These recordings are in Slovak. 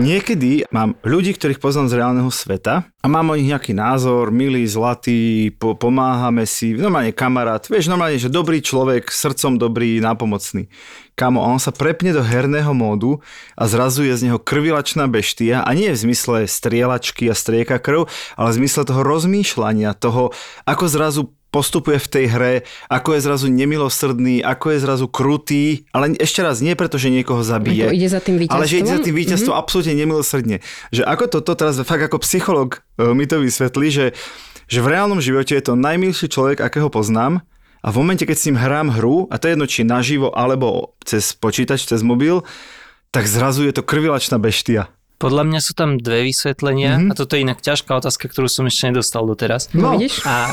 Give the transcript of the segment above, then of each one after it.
Niekedy mám ľudí, ktorých poznám z reálneho sveta a mám o nich nejaký názor, milý, zlatý, po, pomáhame si, normálne kamarát, vieš, normálne, že dobrý človek, srdcom dobrý, nápomocný. Kamo, on sa prepne do herného módu a zrazu je z neho krvilačná beštia a nie v zmysle strieľačky a strieka krv, ale v zmysle toho rozmýšľania, toho, ako zrazu postupuje v tej hre, ako je zrazu nemilosrdný, ako je zrazu krutý, ale ešte raz, nie preto, že niekoho zabije. Ako ide za tým víťazstvom. Ale že ide za tým víťazstvom mm-hmm. absolútne nemilosrdne. Že ako toto teraz fakt ako psycholog e, mi to vysvetlí, že, že v reálnom živote je to najmilší človek, akého poznám a v momente, keď s ním hrám hru, a to je jedno či naživo alebo cez počítač, cez mobil, tak zrazu je to krvilačná beštia. Podľa mňa sú tam dve vysvetlenia mm-hmm. a toto je inak ťažká otázka, ktorú som ešte nedostal doteraz. No, vidíš? A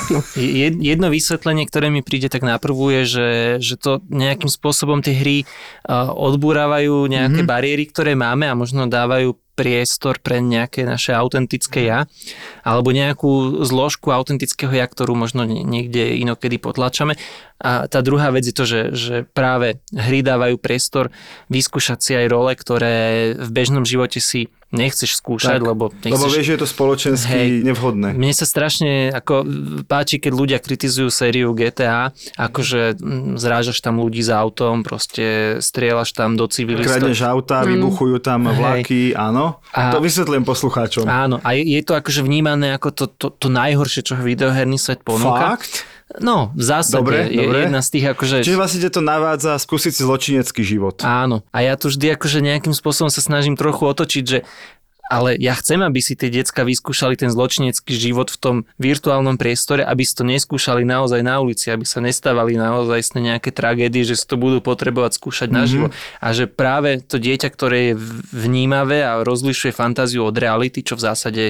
jedno vysvetlenie, ktoré mi príde tak na prvú je, že, že to nejakým spôsobom tie hry odbúravajú nejaké mm-hmm. bariéry, ktoré máme a možno dávajú priestor pre nejaké naše autentické ja, alebo nejakú zložku autentického ja, ktorú možno niekde inokedy potlačame. A tá druhá vec je to, že, že práve hry dávajú priestor vyskúšať si aj role, ktoré v bežnom živote si nechceš skúšať, tak, lebo nechceš... Lebo vieš, že je to spoločensky hej, nevhodné. Mne sa strašne ako páči, keď ľudia kritizujú sériu GTA, akože zrážaš tam ľudí za autom, proste strieľaš tam do civilistov. Kradneš auta, mm. vybuchujú tam vlaky, áno. A, to vysvetlím poslucháčom. Áno, a je, je to akože vnímané ako to, to, to najhoršie, čo videoherný svet ponúka. Fakt? No, v zásade dobre, je dobre. jedna z tých akože... Čiže vlastne to navádza skúsiť si zločinecký život. Áno. A ja tu vždy akože nejakým spôsobom sa snažím trochu otočiť, že ale ja chcem, aby si tie decka vyskúšali ten zločinecký život v tom virtuálnom priestore, aby si to neskúšali naozaj na ulici, aby sa nestávali naozaj nejaké tragédie, že si to budú potrebovať skúšať mm-hmm. naživo. A že práve to dieťa, ktoré je vnímavé a rozlišuje fantáziu od reality, čo v zásade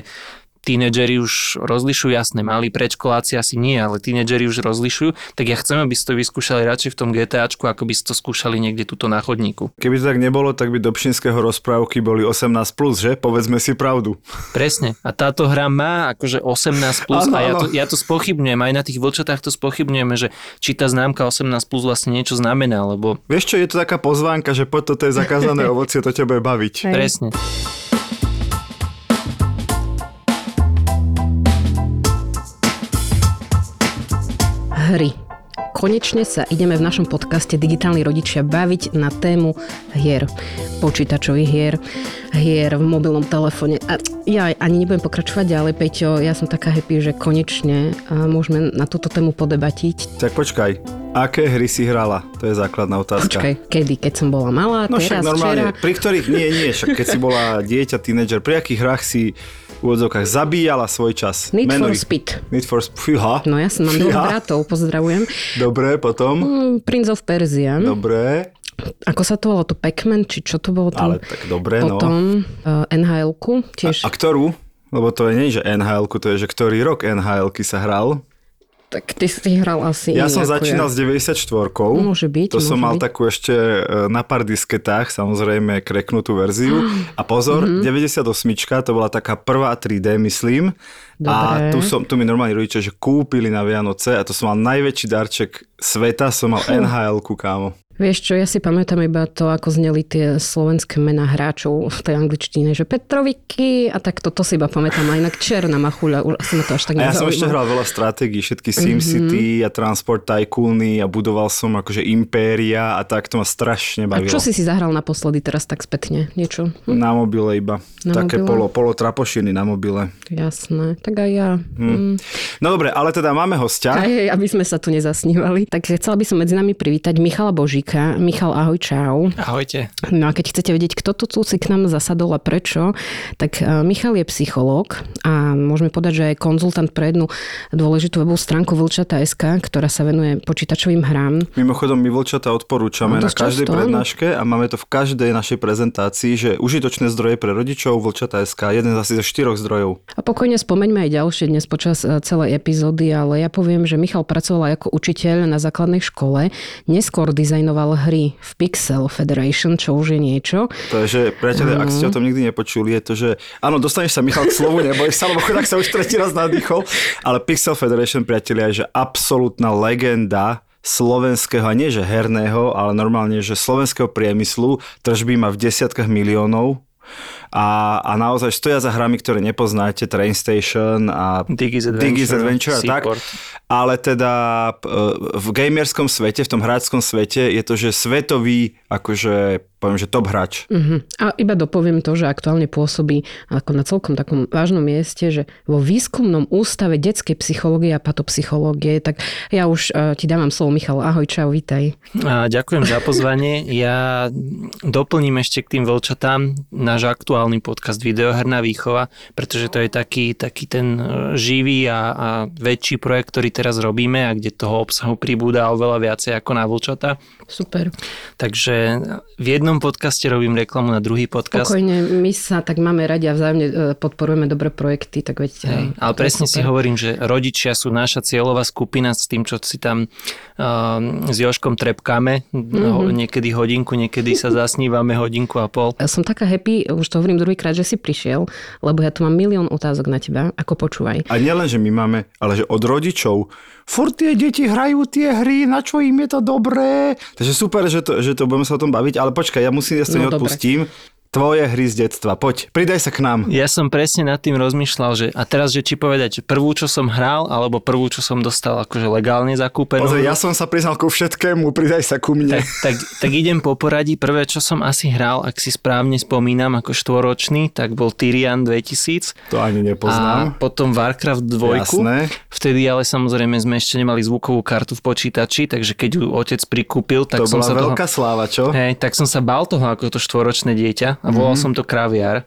tínedžeri už rozlišujú, jasné, mali predškoláci asi nie, ale tínedžeri už rozlišujú, tak ja chcem, aby ste to vyskúšali radšej v tom GTAčku, ako by ste to skúšali niekde tuto na chodníku. Keby to tak nebolo, tak by do Pšinského rozprávky boli 18+, plus, že? Povedzme si pravdu. Presne. A táto hra má akože 18+, plus ano, a ja to, ja to spochybňujem, aj na tých vlčatách to spochybňujeme, že či tá známka 18+, plus vlastne niečo znamená, lebo... Vieš čo, je to taká pozvánka, že poď toto je zakázané ovocie, to ťa bude baviť. Presne. Hry. Konečne sa ideme v našom podcaste Digitálni rodičia baviť na tému hier. Počítačových hier, hier v mobilnom telefóne. A ja ani nebudem pokračovať ďalej, Peťo. Ja som taká happy, že konečne môžeme na túto tému podebatiť. Tak počkaj, aké hry si hrala? To je základná otázka. Počkaj, kedy? Keď som bola malá, no, teraz, však normálne, včera? pri ktorých, nie, nie, však keď si bola dieťa, tínedžer, pri akých hrách si úvodzovkách zabíjala svoj čas. Need Menuj. for Speed. Need for Speed. Fíha. No ja som mám dvoch bratov, pozdravujem. Dobre, potom? Mm, Prince of Persia. Dobre. Ako sa to volalo, to Pac-Man, či čo to bolo tam? Ale tak dobre, potom, no. uh, NHL-ku tiež. A, a ktorú? Lebo to je nie, že nhl to je, že ktorý rok nhl sa hral. Tak ty si hral asi Ja som začínal ja. s 94 Môže byť. To môže som mal byť. takú ešte e, na pár disketách, samozrejme kreknutú verziu. A pozor, mm-hmm. 98 to bola taká prvá 3D, myslím. Dobre. A tu, som, tu mi normálne rodičia, že kúpili na Vianoce a to som mal najväčší darček sveta, som mal NHL-ku, kámo. Vieš čo, ja si pamätám iba to, ako zneli tie slovenské mená hráčov v tej angličtine, že Petroviky a tak toto si iba pamätám. A inak Černá machuľa, už asi ma to až tak A ja som ešte hral veľa stratégií, všetky SimCity mm-hmm. a Transport Tycoony a budoval som akože impéria a tak to ma strašne bavilo. A čo si si zahral naposledy teraz tak spätne? Niečo? Hm? Na mobile iba. Na Také mobile? polo, polo trapošiny na mobile. Jasné, tak aj ja. Hm. Hm. No dobre, ale teda máme hostia. Aj, aby sme sa tu nezasnívali. Takže chcela by som medzi nami privítať Michala Božíka Cucika. Michal, ahoj, čau. Ahojte. No a keď chcete vedieť, kto to Cucik nám zasadol a prečo, tak e, Michal je psychológ a môžeme povedať, že je konzultant pre jednu dôležitú webovú stránku Vlčata.sk, ktorá sa venuje počítačovým hrám. Mimochodom, my vlčata odporúčame No, na každej často, prednáške a máme to v každej našej prezentácii, že užitočné zdroje pre rodičov Vlčata.sk, jeden z asi zo štyroch zdrojov. A pokojne spomeňme aj ďalšie dnes počas e, celej epizódy, ale ja poviem, že Michal pracoval ako učiteľ na základnej škole, neskôr dizajnoval hry v Pixel Federation, čo už je niečo. To je, že priatelia, ak ste o tom nikdy nepočuli, je to, že áno, dostaneš sa Michal k slovu, neboj sa, lebo chudák sa už tretí raz nadýchol, ale Pixel Federation, priatelia, je že absolútna legenda slovenského, a nie že herného, ale normálne, že slovenského priemyslu, tržby má v desiatkách miliónov a, a naozaj stoja za hrami, ktoré nepoznáte, Train Station a Diggy's Adventure, Diggy's Adventure a tak. Ale teda p- v gamerskom svete, v tom hráčskom svete je to, že svetový, akože poviem, že top hráč. Uh-huh. A iba dopoviem to, že aktuálne pôsobí ako na celkom takom vážnom mieste, že vo výskumnom ústave detskej psychológie a patopsychológie. Tak ja už uh, ti dávam slovo, Michal. Ahoj, čau, vítaj. A ďakujem za pozvanie. Ja doplním ešte k tým vlčatám náš aktuálny podcast Videoherná výchova, pretože to je taký, taký ten e, živý a, a väčší projekt, ktorý teraz robíme a kde toho obsahu pribúda oveľa viacej ako na vlčata. Super. Takže v jednom podcaste robím reklamu na druhý podcast. Pokojne, my sa tak máme radi a vzájomne e, podporujeme dobré projekty, tak veď... Hej, e, ale presne si hovorím, že rodičia sú naša cieľová skupina s tým, čo si tam uh, s Joškom trepkáme. Mhm. Mm-hmm. Niekedy hodinku, niekedy sa zasnívame hodinku a pol. Ja som taká happy, už to hovorím druhýkrát, že si prišiel, lebo ja tu mám milión otázok na teba, ako počúvaj. A nielen, že my máme, ale že od rodičov. Furt tie deti hrajú tie hry, na čo im je to dobré. Takže super, že to, že to budeme sa o tom baviť, ale počkaj, ja musím, ja to No, neodpustím. Tvoje hry z detstva, poď, pridaj sa k nám. Ja som presne nad tým rozmýšľal, že a teraz, že či povedať, že prvú, čo som hral, alebo prvú, čo som dostal akože legálne zakúpenú. Pozri, ja som sa priznal ku všetkému, pridaj sa ku mne. tak, tak, tak idem po poradí. Prvé, čo som asi hral, ak si správne spomínam, ako štvoročný, tak bol Tyrian 2000. To ani A nepoznám. potom Warcraft 2. Jasné. Vtedy ale samozrejme sme ešte nemali zvukovú kartu v počítači, takže keď ju otec prikúpil, tak To som bola sa veľká sláva, čo? toho... Hej, tak som sa bál toho ako to štvoročné dieťa a volal mm-hmm. som to Kraviar.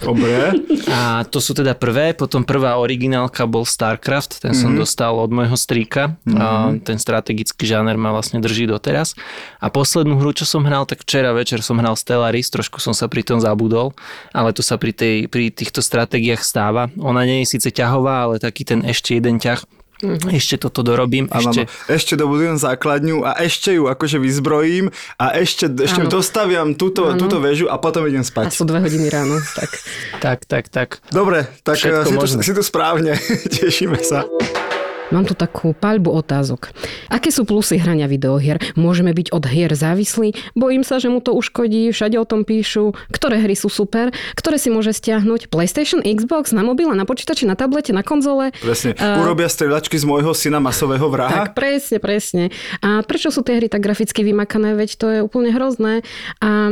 Dobre. A to sú teda prvé, potom prvá originálka bol StarCraft, ten som mm-hmm. dostal od môjho strýka, mm-hmm. a ten strategický žáner ma vlastne drží doteraz. A poslednú hru, čo som hral, tak včera večer som hral Stellaris, trošku som sa pri tom zabudol, ale to sa pri, tej, pri týchto stratégiách stáva. Ona nie je síce ťahová, ale taký ten ešte jeden ťah. Mm-hmm. Ešte toto dorobím, Áno, ešte... ešte... ešte dobudujem základňu a ešte ju akože vyzbrojím a ešte, ešte dostaviam túto, túto väžu a potom idem A spať. sú dve hodiny ráno, tak... Tak, tak, tak. Dobre, tak Všetko eh, si tu, možné. si tu správne, tešíme sa. Mám tu takú paľbu otázok. Aké sú plusy hrania videohier? Môžeme byť od hier závislí? Bojím sa, že mu to uškodí, všade o tom píšu. Ktoré hry sú super? Ktoré si môže stiahnuť? PlayStation, Xbox, na mobile, na počítači, na tablete, na konzole? Presne. A- Urobia strieľačky z môjho syna masového vraha. Tak, presne, presne. A prečo sú tie hry tak graficky vymakané? Veď to je úplne hrozné. A,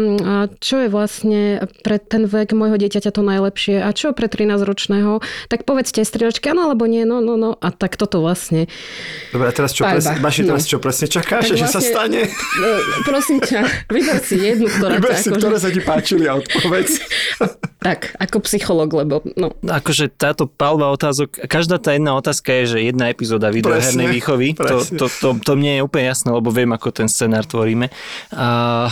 čo je vlastne pre ten vek môjho dieťaťa to najlepšie? A čo pre 13-ročného? Tak povedzte, strieľačky, áno alebo nie? No, no, no. A tak toto vlastne. Dobre, a teraz čo, presne, Baši, teraz No. čo presne čakáš, Tak že sa vlastne- stane? No, prosím ťa, vyber si jednu, ktorá Vyber ťa si, akože- ktoré sa ti páčili a odpovedz. Tak, ako psycholog, lebo no, Akože táto palba otázok, každá tá jedna otázka je, že jedna epizóda videohernej výchovy. To, presne. to, to, to mne je úplne jasné, lebo viem, ako ten scenár tvoríme. A,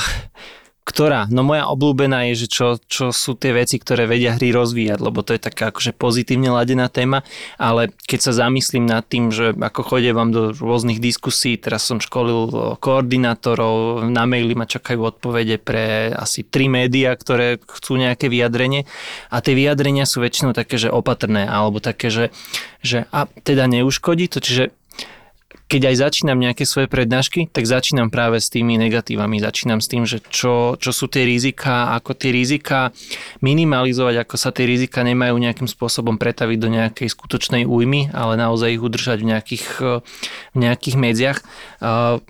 ktorá? No moja obľúbená je, že čo, čo sú tie veci, ktoré vedia hry rozvíjať, lebo to je taká akože pozitívne ladená téma, ale keď sa zamyslím nad tým, že ako chodie vám do rôznych diskusí, teraz som školil koordinátorov, na maily ma čakajú odpovede pre asi tri médiá, ktoré chcú nejaké vyjadrenie a tie vyjadrenia sú väčšinou také, že opatrné, alebo také, že, že a teda neuškodí to, čiže keď aj začínam nejaké svoje prednášky, tak začínam práve s tými negatívami. Začínam s tým, že čo, čo sú tie rizika, ako tie rizika minimalizovať, ako sa tie rizika nemajú nejakým spôsobom pretaviť do nejakej skutočnej újmy, ale naozaj ich udržať v nejakých, v nejakých medziach.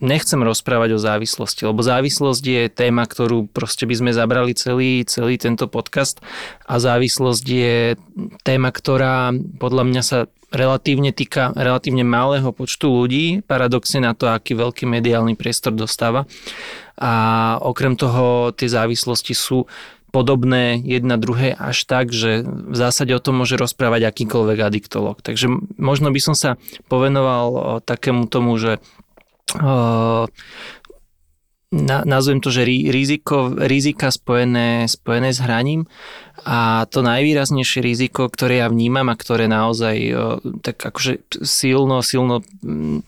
Nechcem rozprávať o závislosti, lebo závislosť je téma, ktorú proste by sme zabrali celý, celý tento podcast a závislosť je téma, ktorá podľa mňa sa relatívne týka relatívne malého počtu ľudí, paradoxne na to, aký veľký mediálny priestor dostáva. A okrem toho tie závislosti sú podobné jedna druhé až tak, že v zásade o tom môže rozprávať akýkoľvek adiktolog. Takže možno by som sa povenoval takému tomu, že na, nazvem to, že riziko, rizika spojené, spojené s hraním. A to najvýraznejšie riziko, ktoré ja vnímam a ktoré naozaj tak akože silno, silno mm,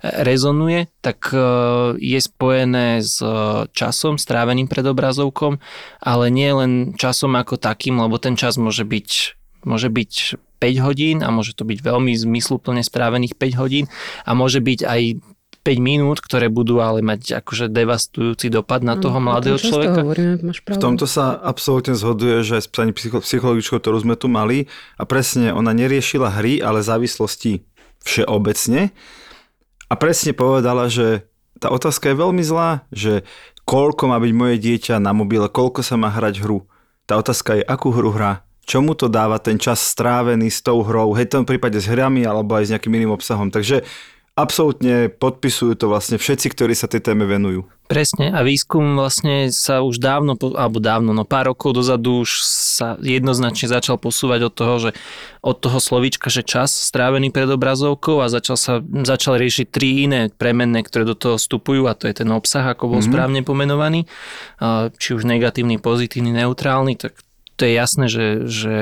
rezonuje, tak je spojené s časom stráveným pred obrazovkom, ale nie len časom ako takým, lebo ten čas môže byť môže byť 5 hodín a môže to byť veľmi zmysluplne strávených 5 hodín a môže byť aj 5 minút, ktoré budú ale mať akože devastujúci dopad na toho mm, mladého človeka. Hovoríme, máš v tomto sa absolútne zhoduje, že aj s pani psychologičkou, ktorú sme tu mali a presne ona neriešila hry, ale závislosti všeobecne a presne povedala, že tá otázka je veľmi zlá, že koľko má byť moje dieťa na mobile, koľko sa má hrať hru. Tá otázka je, akú hru hrá, čomu to dáva ten čas strávený s tou hrou, hej, v tom prípade s hrami alebo aj s nejakým iným obsahom. Takže absolútne podpisujú to vlastne všetci, ktorí sa tej téme venujú. Presne a výskum vlastne sa už dávno, alebo dávno, no pár rokov dozadu už sa jednoznačne začal posúvať od toho, že od toho slovíčka, že čas strávený pred obrazovkou a začal sa, začal riešiť tri iné premenné, ktoré do toho vstupujú a to je ten obsah, ako bol mm-hmm. správne pomenovaný, či už negatívny, pozitívny, neutrálny, tak to je jasné, že, že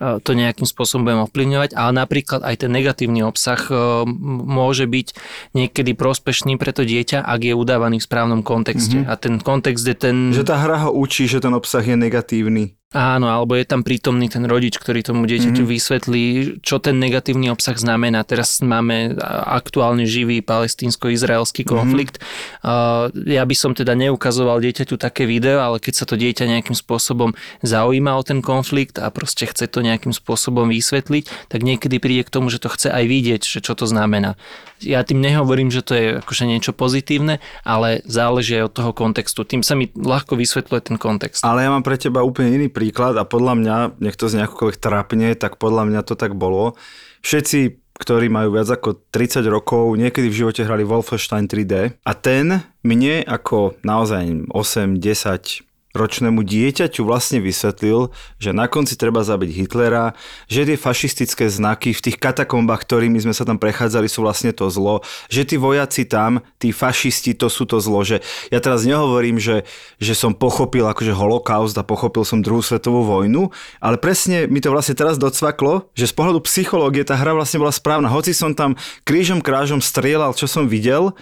to nejakým spôsobom budeme ovplyvňovať, ale napríklad aj ten negatívny obsah môže byť niekedy prospešný pre to dieťa, ak je udávaný v správnom kontexte. Mm-hmm. A ten kontext je ten... Že tá hra ho učí, že ten obsah je negatívny. Áno, alebo je tam prítomný ten rodič, ktorý tomu dieťaťu mm-hmm. vysvetlí, čo ten negatívny obsah znamená. Teraz máme aktuálne živý palestínsko-izraelský mhm. konflikt. Mm-hmm. Uh, ja by som teda neukazoval dieťaťu také video, ale keď sa to dieťa nejakým spôsobom zaujíma o ten konflikt a proste chce to nejakým spôsobom vysvetliť, tak niekedy príde k tomu, že to chce aj vidieť, že čo to znamená. Ja tým nehovorím, že to je akože niečo pozitívne, ale záleží aj od toho kontextu. Tým sa mi ľahko vysvetľuje ten kontext. Ale ja mám pre teba úplne iný príklad a podľa mňa, nech to z nejakokoľvek trapne, tak podľa mňa to tak bolo. Všetci ktorí majú viac ako 30 rokov, niekedy v živote hrali Wolfenstein 3D a ten mne ako naozaj 8, 10, ročnému dieťaťu vlastne vysvetlil, že na konci treba zabiť Hitlera, že tie fašistické znaky v tých katakombách, ktorými sme sa tam prechádzali, sú vlastne to zlo, že tí vojaci tam, tí fašisti, to sú to zlo, že ja teraz nehovorím, že, že som pochopil akože holokaust a pochopil som druhú svetovú vojnu, ale presne mi to vlastne teraz docvaklo, že z pohľadu psychológie tá hra vlastne bola správna. Hoci som tam krížom krážom strieľal, čo som videl,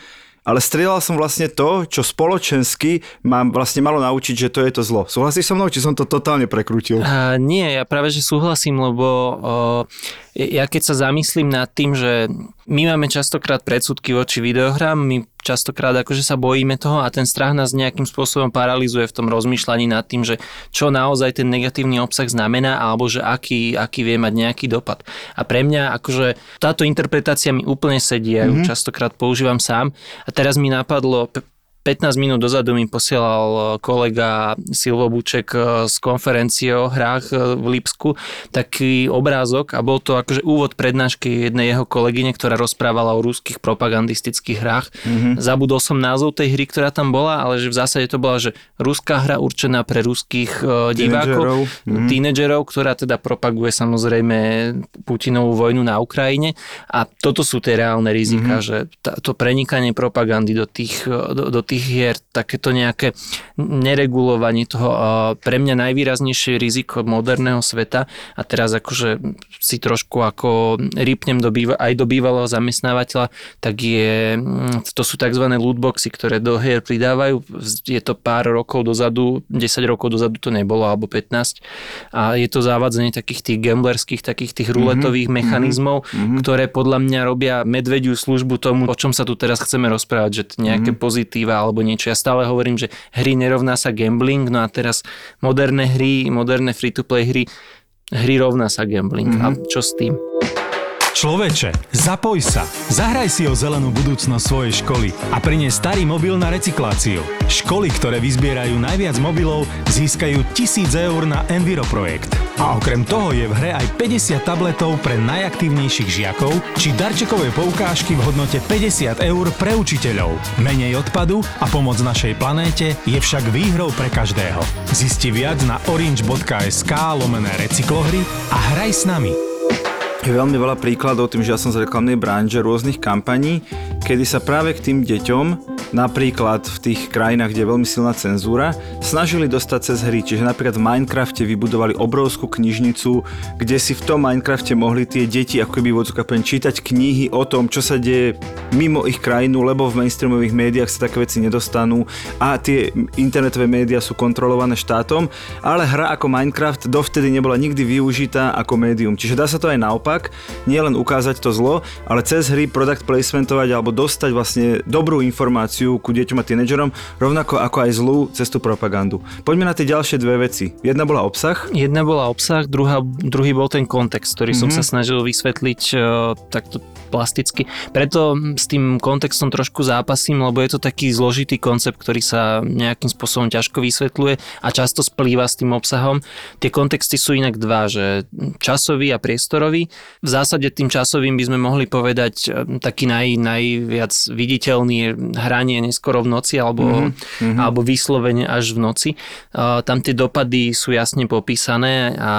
ale strieľal som vlastne to, čo spoločensky mám vlastne malo naučiť, že to je to zlo. Súhlasíš so mnou, či som to totálne prekrútil? Uh, nie, ja práve, že súhlasím, lebo uh, ja keď sa zamyslím nad tým, že my máme častokrát predsudky voči videohrám, my častokrát akože sa bojíme toho a ten strach nás nejakým spôsobom paralizuje v tom rozmýšľaní nad tým, že čo naozaj ten negatívny obsah znamená alebo že aký, aký vie mať nejaký dopad. A pre mňa akože táto interpretácia mi úplne sedí, ja ju mm-hmm. častokrát používam sám a teraz mi napadlo 15 minút dozadu mi posielal e, kolega Silvo Buček e, z konferencie o hrách e, v Lipsku taký obrázok a bol to akože úvod prednášky jednej jeho kolegyne, ktorá rozprávala o ruských propagandistických hrách. Mm-hmm. Zabudol som názov tej hry, ktorá tam bola, ale že v zásade to bola, že ruská hra určená pre ruských divákov, mm-hmm. tínedžerov, ktorá teda propaguje samozrejme Putinovú vojnu na Ukrajine a toto sú tie reálne rizika, mm-hmm. že to prenikanie propagandy do tých, do, do tých hier, takéto nejaké neregulovanie toho. Pre mňa najvýraznejšie riziko moderného sveta a teraz akože si trošku ako rýpnem do býva, aj do bývalého zamestnávateľa, tak je, mm, to sú tzv. lootboxy, ktoré do hier pridávajú. Je to pár rokov dozadu, 10 rokov dozadu to nebolo, alebo 15. A je to zavádzanie takých tých gamblerských, takých tých ruletových mm-hmm. mechanizmov, mm-hmm. ktoré podľa mňa robia medvediu službu tomu, o čom sa tu teraz chceme rozprávať, že nejaké mm-hmm. pozitíva alebo niečo. Ja stále hovorím, že hry nerovná sa gambling, no a teraz moderné hry, moderné free-to-play hry, hry rovná sa gambling. Mm-hmm. A čo s tým? Človeče, zapoj sa. Zahraj si o zelenú budúcnosť svojej školy a prinies starý mobil na recykláciu. Školy, ktoré vyzbierajú najviac mobilov, získajú 1000 eur na Enviro projekt. A okrem toho je v hre aj 50 tabletov pre najaktívnejších žiakov či darčekové poukážky v hodnote 50 eur pre učiteľov. Menej odpadu a pomoc našej planéte je však výhrou pre každého. Zisti viac na orange.sk lomené recyklohry a hraj s nami je veľmi veľa príkladov tým, že ja som z reklamnej branže rôznych kampaní, kedy sa práve k tým deťom, napríklad v tých krajinách, kde je veľmi silná cenzúra, snažili dostať cez hry. Čiže napríklad v Minecrafte vybudovali obrovskú knižnicu, kde si v tom Minecrafte mohli tie deti ako keby poviem, čítať knihy o tom, čo sa deje mimo ich krajinu, lebo v mainstreamových médiách sa také veci nedostanú a tie internetové médiá sú kontrolované štátom, ale hra ako Minecraft dovtedy nebola nikdy využitá ako médium. Čiže dá sa to aj naopak naopak, nielen ukázať to zlo, ale cez hry product placementovať alebo dostať vlastne dobrú informáciu ku deťom a tínedžerom, rovnako ako aj zlú cestu propagandu. Poďme na tie ďalšie dve veci. Jedna bola obsah. Jedna bola obsah, druhá, druhý bol ten kontext, ktorý mm-hmm. som mhm. sa snažil vysvetliť uh, takto plasticky. Preto s tým kontextom trošku zápasím, lebo je to taký zložitý koncept, ktorý sa nejakým spôsobom ťažko vysvetľuje a často splýva s tým obsahom. Tie kontexty sú inak dva, že časový a priestorový. V zásade tým časovým by sme mohli povedať e, taký naj, najviac viditeľný hranie neskoro v noci alebo, mm-hmm. alebo vyslovene až v noci. Uh, tam tie dopady sú jasne popísané a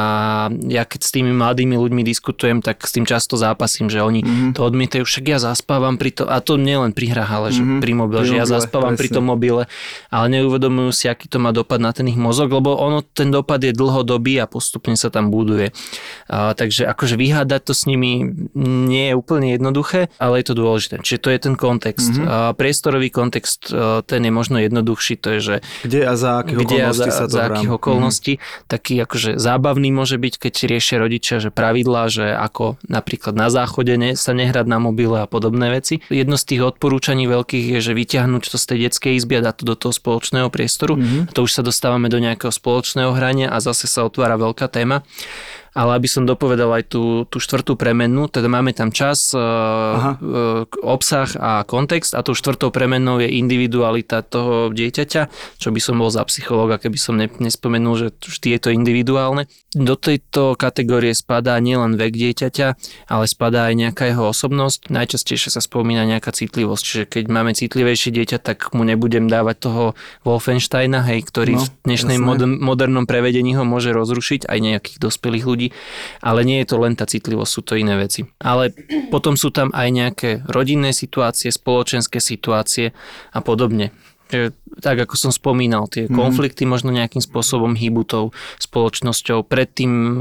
ja keď s tými mladými ľuďmi diskutujem, tak s tým často zápasím, že oni mm-hmm. to to odmietajú, však ja zaspávam pri to, a to nielen pri hrách, ale že mm-hmm. pri mobile, pri že ja zaspávam presne. pri tom mobile, ale neuvedomujú si, aký to má dopad na ten ich mozog, lebo ono, ten dopad je dlhodobý a postupne sa tam buduje. A, takže akože vyhádať to s nimi nie je úplne jednoduché, ale je to dôležité. Čiže to je ten kontext. Mm-hmm. A priestorový kontext, ten je možno jednoduchší, to je, že kde a za akých kde okolností a za, sa to za akých okolností, mm-hmm. taký akože zábavný môže byť, keď riešia rodičia, že pravidlá, že ako napríklad na záchode ne, sa nehra nehrať na mobile a podobné veci. Jedno z tých odporúčaní veľkých je, že vyťahnuť to z tej detskej izby a dať to do toho spoločného priestoru. Mm-hmm. To už sa dostávame do nejakého spoločného hrania a zase sa otvára veľká téma ale aby som dopovedal aj tú, tú štvrtú premenu, teda máme tam čas, Aha. E, obsah a kontext a tou štvrtou premenou je individualita toho dieťaťa, čo by som bol za psychológa, keby som ne, nespomenul, že vždy je to individuálne. Do tejto kategórie spadá nielen vek dieťaťa, ale spadá aj nejaká jeho osobnosť. Najčastejšie sa spomína nejaká citlivosť, čiže keď máme citlivejšie dieťa, tak mu nebudem dávať toho Wolfensteina, hej, ktorý no, v dnešnej moder- modernom prevedení ho môže rozrušiť aj nejakých dospelých ľudí ľudí, ale nie je to len tá citlivosť, sú to iné veci. Ale potom sú tam aj nejaké rodinné situácie, spoločenské situácie a podobne tak ako som spomínal, tie mm. konflikty možno nejakým spôsobom hýbu tou spoločnosťou. Predtým e,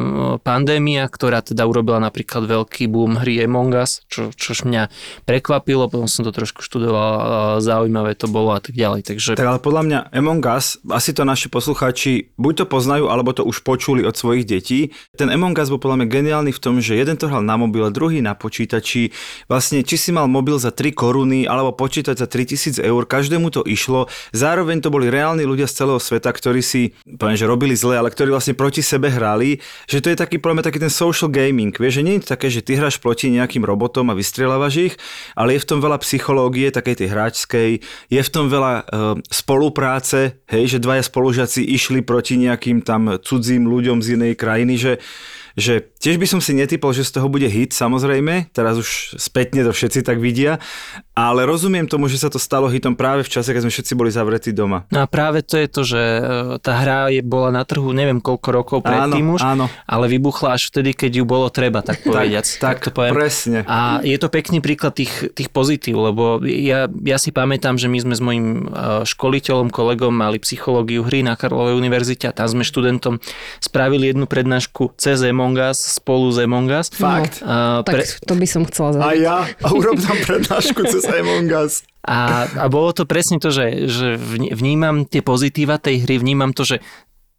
pandémia, ktorá teda urobila napríklad veľký boom hry Among Us, čo, čož mňa prekvapilo, potom som to trošku študoval, zaujímavé to bolo a tak ďalej. Takže... Tak ale podľa mňa Among Us, asi to naši poslucháči buď to poznajú, alebo to už počuli od svojich detí. Ten Among Us bol podľa mňa geniálny v tom, že jeden to hral na mobile, druhý na počítači. Vlastne, či si mal mobil za 3 koruny, alebo počítač za 3000 eur, každému to išlo Zároveň to boli reálni ľudia z celého sveta, ktorí si, poviem, že robili zle, ale ktorí vlastne proti sebe hrali, že to je taký, poviem, taký ten social gaming. Vieš, že nie je to také, že ty hráš proti nejakým robotom a vystrieľavaš ich, ale je v tom veľa psychológie, takej tej hráčskej, je v tom veľa e, spolupráce, hej, že dvaja spolužiaci išli proti nejakým tam cudzím ľuďom z inej krajiny, že že tiež by som si netypol, že z toho bude hit, samozrejme, teraz už spätne to všetci tak vidia, ale rozumiem tomu, že sa to stalo hitom práve v čase, keď sme všetci boli zavretí doma. No a práve to je to, že e, tá hra je, bola na trhu neviem koľko rokov predtým už, áno. ale vybuchla až vtedy, keď ju bolo treba, tak povediac. tak, tak, to poviem. presne. A je to pekný príklad tých, tých pozitív, lebo ja, ja si pamätám, že my sme s mojim e, školiteľom, kolegom mali psychológiu hry na Karlovej univerzite a tam sme študentom spravili jednu prednášku cez Among Us spolu s Among Us. Fakt? No, a pre... Tak to by som chcela zažiť. A ja? A urob tam prednášku cez Among Us. A, a bolo to presne to, že, že vnímam tie pozitíva tej hry, vnímam to, že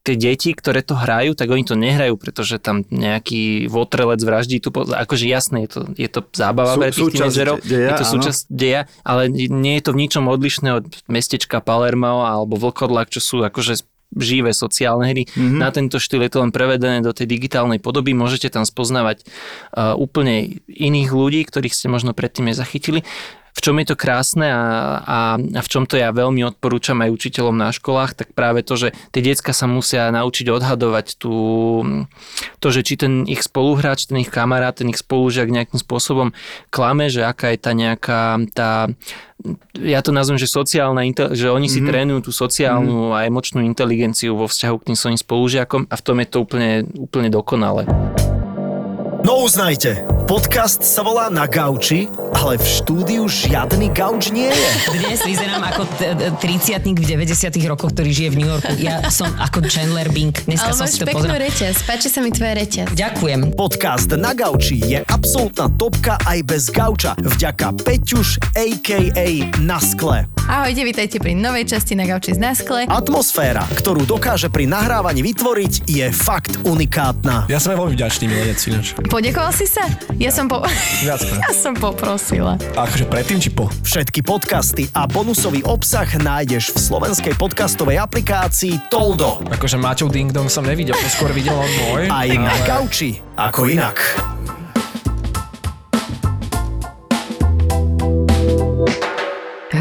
tie deti, ktoré to hrajú, tak oni to nehrajú, pretože tam nejaký votrelec vraždí tu, akože jasné, je to, je to zábava pre tých tínedžerov, je to súčasť deja, ale nie je to v ničom odlišné od mestečka Palermo alebo Vlkodlak, čo sú akože živé sociálne hry. Mm-hmm. Na tento štýl je to len prevedené do tej digitálnej podoby. Môžete tam spoznávať uh, úplne iných ľudí, ktorých ste možno predtým nezachytili v čom je to krásne a, a, a v čom to ja veľmi odporúčam aj učiteľom na školách, tak práve to, že tie decka sa musia naučiť odhadovať tú, to, že či ten ich spoluhráč, ten ich kamarát, ten ich spolužiak nejakým spôsobom klame, že aká je tá nejaká tá ja to nazvem, že sociálna, že oni si mm-hmm. trénujú tú sociálnu mm-hmm. a emočnú inteligenciu vo vzťahu k tým svojim spolužiakom a v tom je to úplne, úplne dokonale. No uznajte, podcast sa volá Na gauči, ale v štúdiu žiadny gauč nie je. Dnes vyzerám ako 30 v 90 rokoch, ktorý žije v New Yorku. Ja som ako Chandler Bing. Dneska ale som máš si to peknú pozrel. reťaz, páči sa mi tvoja reťaz. Ďakujem. Podcast Na gauči je absolútna topka aj bez gauča. Vďaka Peťuš, a.k.a. Na skle. Ahojte, vítajte pri novej časti na gauči z Naskle. Atmosféra, ktorú dokáže pri nahrávaní vytvoriť, je fakt unikátna. Ja som veľmi vďačný milenec ináč. Podekoval si sa? Ja som po... Viackrát. ja som poprosila. A akože predtým či po? Všetky podcasty a bonusový obsah nájdeš v slovenskej podcastovej aplikácii Toldo. Akože Maťov Ding Dong som nevidel, to skôr videl on môj. Aj na gauči, ako inak.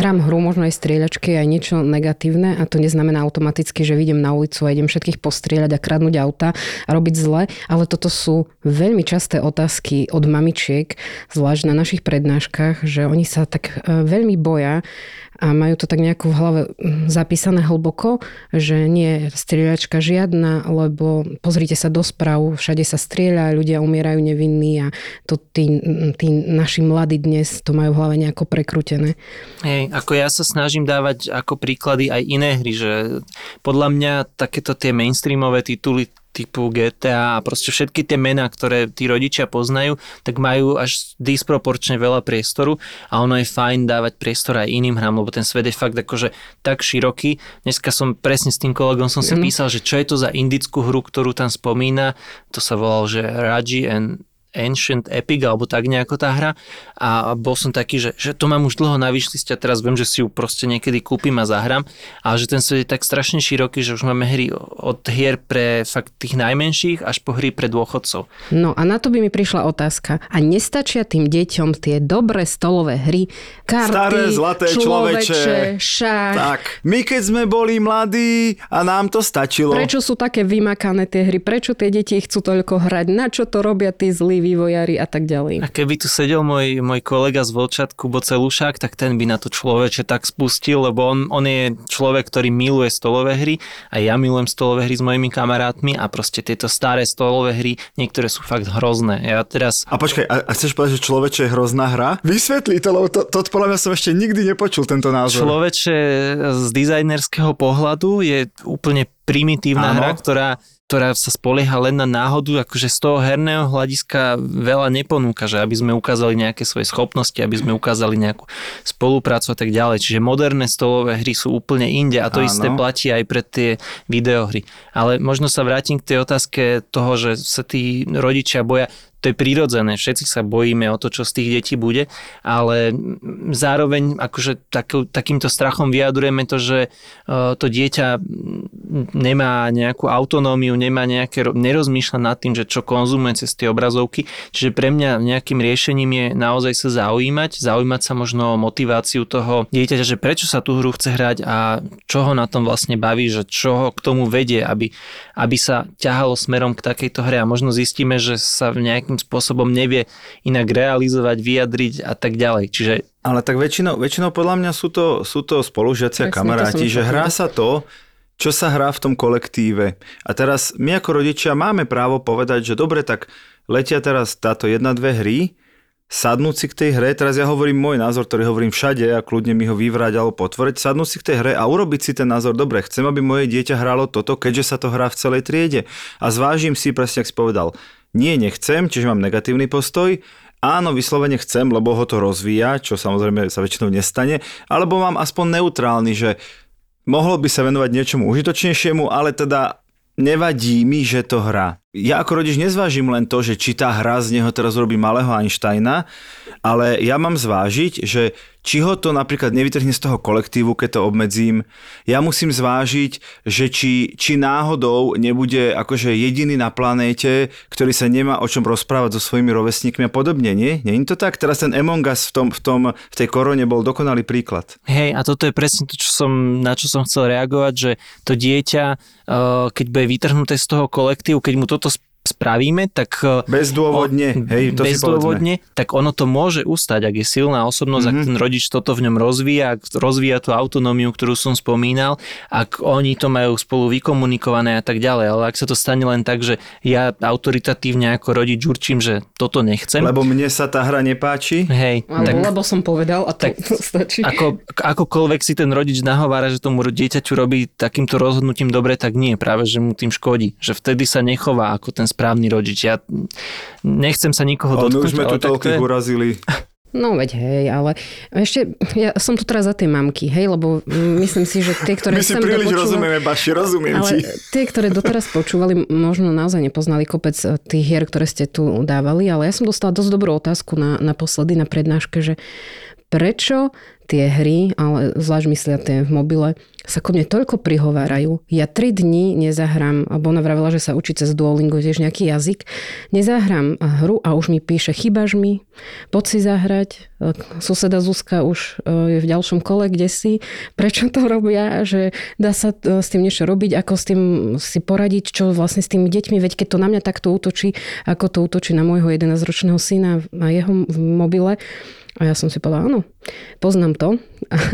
Hrám hru, možno aj strieľačky, aj niečo negatívne a to neznamená automaticky, že vidím na ulicu a idem všetkých postrieľať a kradnúť auta a robiť zle, ale toto sú veľmi časté otázky od mamičiek, zvlášť na našich prednáškach, že oni sa tak e, veľmi boja a majú to tak nejako v hlave mm, zapísané hlboko, že nie strieľačka žiadna, lebo pozrite sa do správ, všade sa strieľa, ľudia umierajú nevinní a to tí, tí naši mladí dnes to majú v hlave nejako prekrútené. Hej, ako ja sa snažím dávať ako príklady aj iné hry, že podľa mňa takéto tie mainstreamové tituly typu GTA a proste všetky tie mená, ktoré tí rodičia poznajú, tak majú až disproporčne veľa priestoru a ono je fajn dávať priestor aj iným hrám, lebo ten svet je fakt akože tak široký. Dneska som presne s tým kolegom som si Mhm. písal, že čo je to za indickú hru, ktorú tam spomína. To sa volal, že Raji and Ancient Epic, alebo tak nejako tá hra. A bol som taký, že, že to mám už dlho na a teraz viem, že si ju proste niekedy kúpim a zahrám. Ale že ten svet je tak strašne široký, že už máme hry od hier pre fakt tých najmenších až po hry pre dôchodcov. No a na to by mi prišla otázka. A nestačia tým deťom tie dobré stolové hry, karty, Staré zlaté človeče. šach. Tak, my keď sme boli mladí a nám to stačilo. Prečo sú také vymakané tie hry? Prečo tie deti chcú toľko hrať? Na čo to robia tí zlí vývojári a tak ďalej? A keby tu sedel môj, môj kolega z Volčatku Bocelušák, tak ten by na to človeče tak spustil, lebo on, on je človek, ktorý miluje stolové hry a ja milujem stolové hry s mojimi kamarátmi a proste tieto staré stolové hry, niektoré sú fakt hrozné. Ja teraz A počkaj, a, a chceš povedať, že človeče je hrozná hra? Vysvetlí to, lebo to, to podľa mňa som ešte nikdy nepočul tento názor. Človeče z dizajnerského pohľadu je úplne primitívna Áno. hra, ktorá, ktorá sa spolieha len na náhodu, akože z toho herného hľadiska veľa neponúka, že aby sme ukázali nejaké svoje schopnosti, aby sme ukázali nejakú spoluprácu a tak ďalej. Čiže moderné stolové hry sú úplne inde a to Áno. isté platí aj pre tie videohry. Ale možno sa vrátim k tej otázke toho, že sa tí rodičia boja to je prirodzené, všetci sa bojíme o to, čo z tých detí bude, ale zároveň akože takú, takýmto strachom vyjadrujeme to, že uh, to dieťa nemá nejakú autonómiu, nemá nejaké, ro- nerozmýšľa nad tým, že čo konzumuje cez tie obrazovky, čiže pre mňa nejakým riešením je naozaj sa zaujímať, zaujímať sa možno o motiváciu toho dieťaťa, že prečo sa tú hru chce hrať a čo ho na tom vlastne baví, že čo ho k tomu vedie, aby, aby sa ťahalo smerom k takejto hre a možno zistíme, že sa v nejakým spôsobom nevie inak realizovať, vyjadriť a tak ďalej. Čiže Ale tak väčšinou, väčšinou podľa mňa sú to, sú to spolužiaci a kamaráti, že hrá sa to, čo sa hrá v tom kolektíve. A teraz my ako rodičia máme právo povedať, že dobre, tak letia teraz táto jedna, dve hry, sadnúť si k tej hre, teraz ja hovorím môj názor, ktorý hovorím všade a kľudne mi ho vyvrať alebo potvrdiť, sadnúť si k tej hre a urobiť si ten názor, dobre, chcem, aby moje dieťa hralo toto, keďže sa to hrá v celej triede. A zvážim si, presne ak si povedal, nie, nechcem, čiže mám negatívny postoj, Áno, vyslovene chcem, lebo ho to rozvíja, čo samozrejme sa väčšinou nestane, alebo mám aspoň neutrálny, že mohlo by sa venovať niečomu užitočnejšiemu, ale teda nevadí mi, že to hrá. Ja ako rodič nezvážim len to, že či tá hra z neho teraz robí malého Einsteina, ale ja mám zvážiť, že či ho to napríklad nevytrhne z toho kolektívu, keď to obmedzím. Ja musím zvážiť, že či, či náhodou nebude akože jediný na planéte, ktorý sa nemá o čom rozprávať so svojimi rovesníkmi a podobne, nie? Nie je to tak? Teraz ten Among Us v, tom, v, tom, v tej korone bol dokonalý príklad. Hej, a toto je presne to, čo som, na čo som chcel reagovať, že to dieťa, eh, keď bude vytrhnuté z toho kolektívu, keď mu toto spravíme, tak... e, Bezdôvodne, hej, to bezdôvodne, si tak ono to môže ustať, ak je silná osobnosť, mm-hmm. ak ten rodič toto v ňom rozvíja, ak rozvíja tú autonómiu, ktorú som spomínal, ak oni to majú spolu vykomunikované a tak ďalej, ale ak sa to stane len tak, že ja autoritatívne ako rodič určím, že toto nechcem. Lebo mne sa tá hra nepáči. Hej. Alebo tak, lebo som povedal a to, tak, to stačí. Ako, akokoľvek si ten rodič nahovára, že tomu dieťaťu robí takýmto rozhodnutím dobre, tak nie, práve že mu tým škodí. Že vtedy sa nechová ako ten správny rodič. Ja nechcem sa nikoho ale dotknúť. My už sme tu toľkých je... urazili. No veď hej, ale ešte, ja som tu teraz za tie mamky, hej, lebo myslím si, že tie, ktoré My si príliš dopočúval, rozumieme, Baši, rozumiem ale ti. tie, ktoré doteraz počúvali, možno naozaj nepoznali kopec eh, tých hier, ktoré ste tu dávali, ale ja som dostala dosť dobrú otázku na, naposledy na prednáške, že prečo tie hry, ale zvlášť myslia tie v mobile, sa ko mne toľko prihovárajú. Ja tri dní nezahrám, alebo ona vravila, že sa učí cez Duolingo, tiež nejaký jazyk. Nezahrám hru a už mi píše, chýbaš mi, poď si zahrať. Suseda Zuzka už e, je v ďalšom kole, kde si. Prečo to robia? Že dá sa s tým niečo robiť, ako s tým si poradiť, čo vlastne s tými deťmi, veď keď to na mňa takto útočí, ako to útočí na môjho 11-ročného syna a jeho mobile, a ja som si povedala, áno, poznám to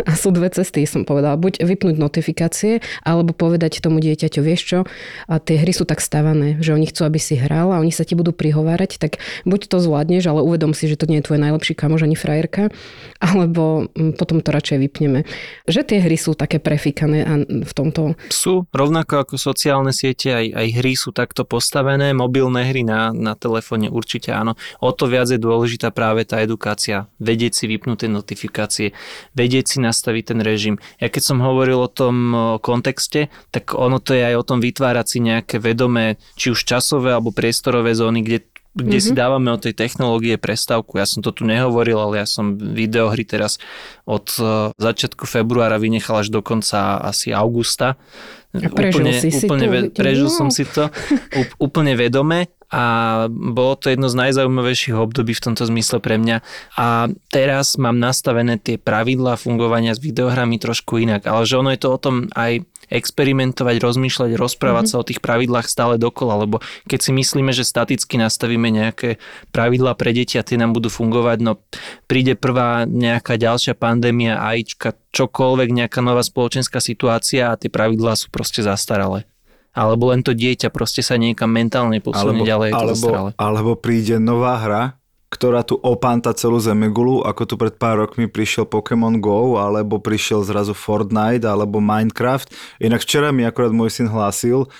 a sú dve cesty, som povedala. Buď vypnúť notifikácie, alebo povedať tomu dieťaťu, vieš čo, a tie hry sú tak stavané, že oni chcú, aby si hral a oni sa ti budú prihovárať, tak buď to zvládneš, ale uvedom si, že to nie je tvoj najlepší kamož ani frajerka, alebo mm, potom to radšej vypneme. Že tie hry sú také prefikané a v tomto... Sú, rovnako ako sociálne siete, aj, aj hry sú takto postavené, mobilné hry na, na telefóne určite áno. O to viac je dôležitá práve tá edukácia vedieť si vypnúť tie notifikácie, vedieť si nastaviť ten režim. Ja keď som hovoril o tom kontexte, tak ono to je aj o tom vytvárať si nejaké vedomé, či už časové alebo priestorové zóny, kde kde mm-hmm. si dávame od tej technológie prestávku. Ja som to tu nehovoril, ale ja som videohry teraz od začiatku februára vynechal až do konca asi augusta. Prežil úplne, si úplne si to? Prežil no. som si to úplne vedome a bolo to jedno z najzaujímavejších období v tomto zmysle pre mňa. A teraz mám nastavené tie pravidlá fungovania s videohrami trošku inak, ale že ono je to o tom aj experimentovať, rozmýšľať, rozprávať mm-hmm. sa o tých pravidlách stále dokola, lebo keď si myslíme, že staticky nastavíme nejaké pravidlá pre deti a tie nám budú fungovať, no príde prvá nejaká ďalšia pandémia, AIčka, čokoľvek, nejaká nová spoločenská situácia a tie pravidlá sú proste zastaralé alebo len to dieťa proste sa niekam mentálne posunie alebo, ďalej. Alebo, alebo príde nová hra, ktorá tu opánta celú Zemegulu, ako tu pred pár rokmi prišiel Pokémon Go, alebo prišiel zrazu Fortnite, alebo Minecraft. Inak včera mi akorát môj syn hlásil,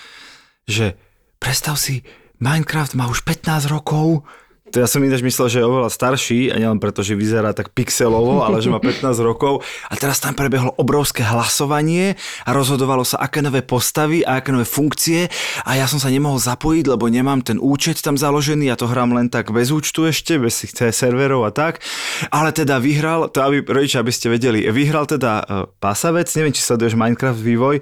že predstav si, Minecraft má už 15 rokov, to ja som ináč myslel, že je oveľa starší, a nielen preto, že vyzerá tak pixelovo, ale že má 15 rokov. A teraz tam prebehlo obrovské hlasovanie a rozhodovalo sa, aké nové postavy a aké nové funkcie. A ja som sa nemohol zapojiť, lebo nemám ten účet tam založený. Ja to hrám len tak bez účtu ešte, bez tých serverov a tak. Ale teda vyhral, to aby, rodičia, aby ste vedeli, vyhral teda uh, pásavec, neviem, či sleduješ Minecraft vývoj,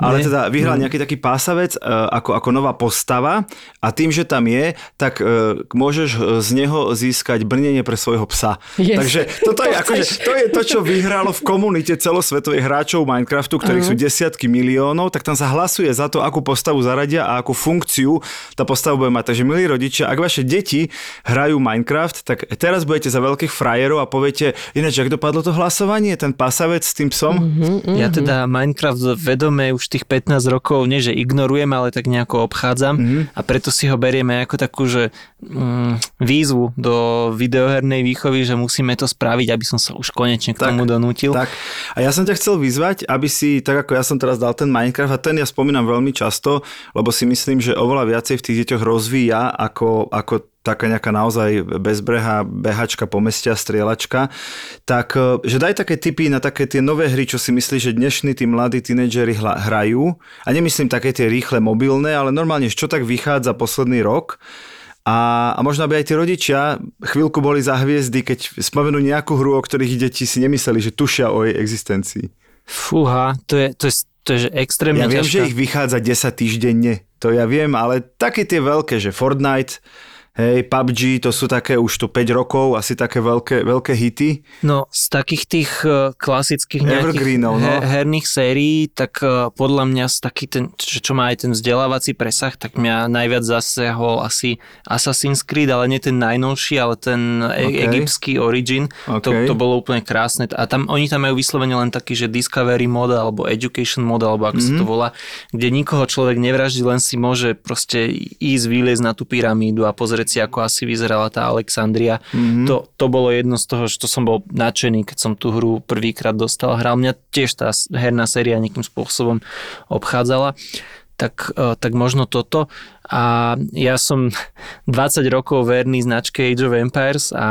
ale Nie. teda vyhral nejaký taký pásavec uh, ako, ako nová postava a tým, že tam je, tak uh, môžeš z neho získať brnenie pre svojho psa. Yes. Takže toto je, akože, to je to, čo vyhralo v komunite celosvetových hráčov Minecraftu, ktorých uh-huh. sú desiatky miliónov, tak tam sa hlasuje za to, akú postavu zaradia a akú funkciu tá postava bude mať. Takže milí rodičia, ak vaše deti hrajú Minecraft, tak teraz budete za veľkých frajerov a poviete, ináč, ak dopadlo to hlasovanie, ten pasavec s tým psom? Uh-huh, uh-huh. Ja teda Minecraft vedome už tých 15 rokov, nie že ignorujem, ale tak nejako obchádzam uh-huh. a preto si ho berieme ako takú, že mm, výzvu do videohernej výchovy, že musíme to spraviť, aby som sa už konečne k Tak, tomu donútil. Tak. A ja som ťa chcel vyzvať, aby si, tak ako ja som teraz dal ten Minecraft, a ten ja spomínam veľmi často, lebo si myslím, že oveľa viacej v tých deťoch rozvíja ako, ako taká nejaká naozaj bezbrehá behačka, pomestia, strieľačka, tak e, že daj také tipy na také tie nové hry, čo si myslíš, že dnešní tí mladí tínedžeri hrajú. A nemyslím také tie rýchle mobilné, ale normálne, čo tak vychádza posledný rok. A, a možno by aj tí rodičia chvíľku boli za hviezdy, keď spomenú nejakú hru, o ktorých deti si nemysleli, že tušia o jej existencii. Fúha, to je, to je, to je extrémne Ja viem, ťažká. že ich vychádza 10 týždenne, to ja viem, ale také tie veľké, že Fortnite, hej, PUBG, to sú také už tu 5 rokov, asi také veľké, veľké hity. No, z takých tých eh, klasických Evergreenov, no. he- herných sérií, tak eh, podľa mňa z taký ten, čo, čo má aj ten vzdelávací presah, tak mňa najviac zasehol asi Assassin's Creed, ale nie ten najnovší, ale ten e- Okay. egyptský Origin. To, Okay. to bolo úplne krásne. A tam, oni tam majú vyslovene len taký, že Discovery mode, alebo Education mode, alebo ako mm-hmm. sa to volá, kde nikoho človek nevraždí, len si môže proste ísť, vyliezť na tú pyramídu a pozrieť si, ako asi vyzerala tá Alexandria. Mm-hmm. To, to bolo jedno z toho, že to som bol nadšený, keď som tú hru prvýkrát dostal. Hral mňa tiež tá herná séria nejakým spôsobom obchádzala. Tak, eh, tak možno toto. A ja som 20 rokov verný značke Age of Empires a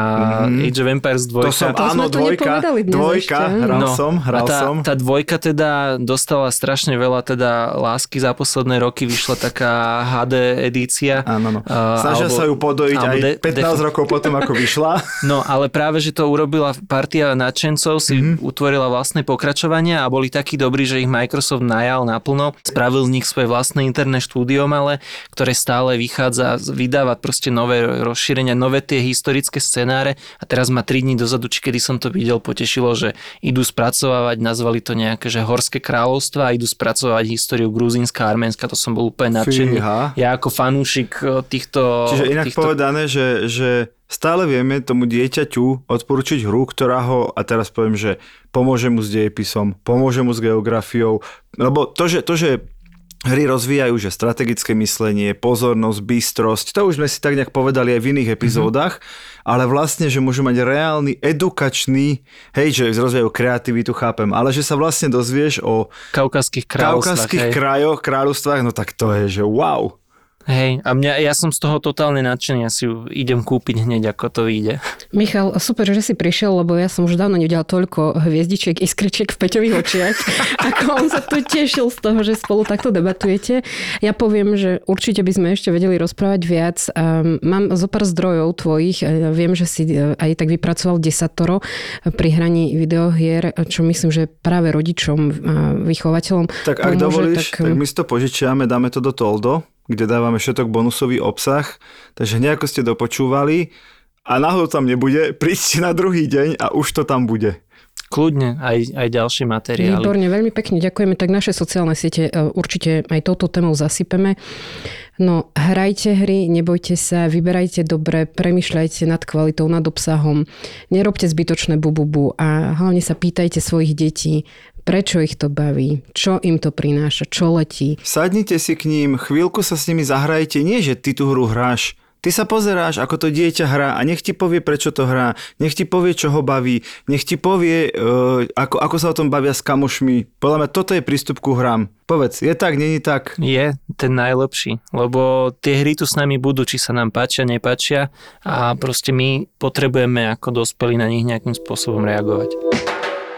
mm-hmm. Age of Empires 2. To som, To áno, tu dvojka, dvojka, ešte. hral No, som, hral a tá, som. Tá dvojka teda dostala strašne veľa teda lásky za posledné roky, vyšla taká HD edícia. Áno, no. Snažia alebo- sa ju podojiť aj de- 15 defi- rokov potom, ako vyšla. No, ale práve, že to urobila partia nadšencov, si Mhm. mm-hmm. utvorila vlastné pokračovania a boli takí dobrí, že ich Microsoft najal naplno. Spravil z nich svoje vlastné interné štúdio malé, ktoré stále vychádza, vydávať proste nové rozšírenia, nové tie historické scenáre a teraz ma 3 dní dozadu, či kedy som to videl, potešilo, že idú spracovávať, nazvali to nejaké, že Horské kráľovstva a idú spracovať históriu Gruzínska a Arménska, to som bol úplne nadšený. Fíha. Ja ako fanúšik eh, týchto... Čiže inak týchto... povedané, že, že stále vieme tomu dieťaťu odporučiť hru, ktorá ho, a teraz poviem, že pomôže mu s dejepisom, pomôže mu s geografiou, lebo to, že, to, že hry rozvíjajú, že strategické myslenie, pozornosť, bystrosť, to už sme si tak nejak povedali aj v iných epizódach, mm-hmm. ale vlastne, že môžu mať reálny edukačný, hej, že rozvíjajú kreativitu, chápem, ale že sa vlastne dozvieš o Kaukazských kráľovstvách. kaukazských hej. krajoch, kráľovstvách, no tak to je, že wow. Hej, a mňa, ja som z toho totálne nadšený, ja si ju idem kúpiť hneď, ako to vyjde. Michal, super, že si prišiel, lebo ja som už dávno nevidela toľko hviezdičiek, iskričiek v Peťových očiach, ako on sa tu tešil z toho, že spolu takto debatujete. Ja poviem, že určite by sme ešte vedeli rozprávať viac. Um, mám zo pár zdrojov tvojich. Ja Viem, že si eh, aj tak vypracoval desatoro pri hraní videohier, čo myslím, že práve rodičom, vychovateľom Tak ak pomôže, dovolíš, tak, tak my si to požičiame, dáme to do Toldo, kde dávame všetok bonusový obsah. Takže nejako ste dopočúvali a náhodou tam nebude, príďte na druhý deň a už to tam bude. Kľudne, aj, aj ďalšie materiály. Výborne, veľmi pekne ďakujeme. Tak naše sociálne siete e, určite aj touto témou zasypeme. No, hrajte hry, nebojte sa, vyberajte dobre, premyšľajte nad kvalitou, nad obsahom, nerobte zbytočné bububu a hlavne sa pýtajte svojich detí, prečo ich to baví, čo im to prináša, čo letí. Sadnite si k ním, chvíľku sa s nimi zahrajte, nie že ty tú hru hráš, Ty sa pozeráš, ako to dieťa hrá a nech ti povie, prečo to hrá, nech ti povie, čo ho baví, nech ti povie, uh, ako, ako sa o tom bavia s kamošmi. Podľa mňa toto je prístup ku hrám. Povedz, je tak, není tak? Je ten najlepší, lebo tie hry tu s nami budú, či sa nám páčia, nepáčia a proste my potrebujeme ako dospelí na nich nejakým spôsobom reagovať.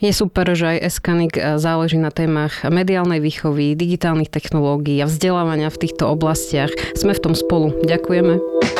Je super, že aj Eskanik záleží na témach mediálnej výchovy, digitálnych technológií a vzdelávania v týchto oblastiach. Sme v tom spolu. Ďakujeme.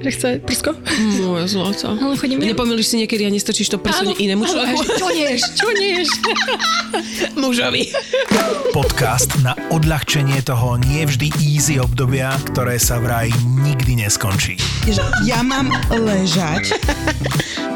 že chce prsko. Moje zlato. Ale chodím ja. Nepomýliš si niekedy a nestrčíš to prso inému človeku? Čo nieš, čo nieš? Mužovi. Podcast na odľahčenie toho nie vždy easy obdobia, ktoré sa vraj nikdy neskončí. Ja mám ležať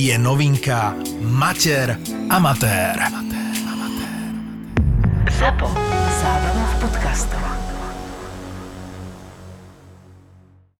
je novinka Mater Amatér. Amatér. Amatér. Zapo. Zábrná v podcastovách.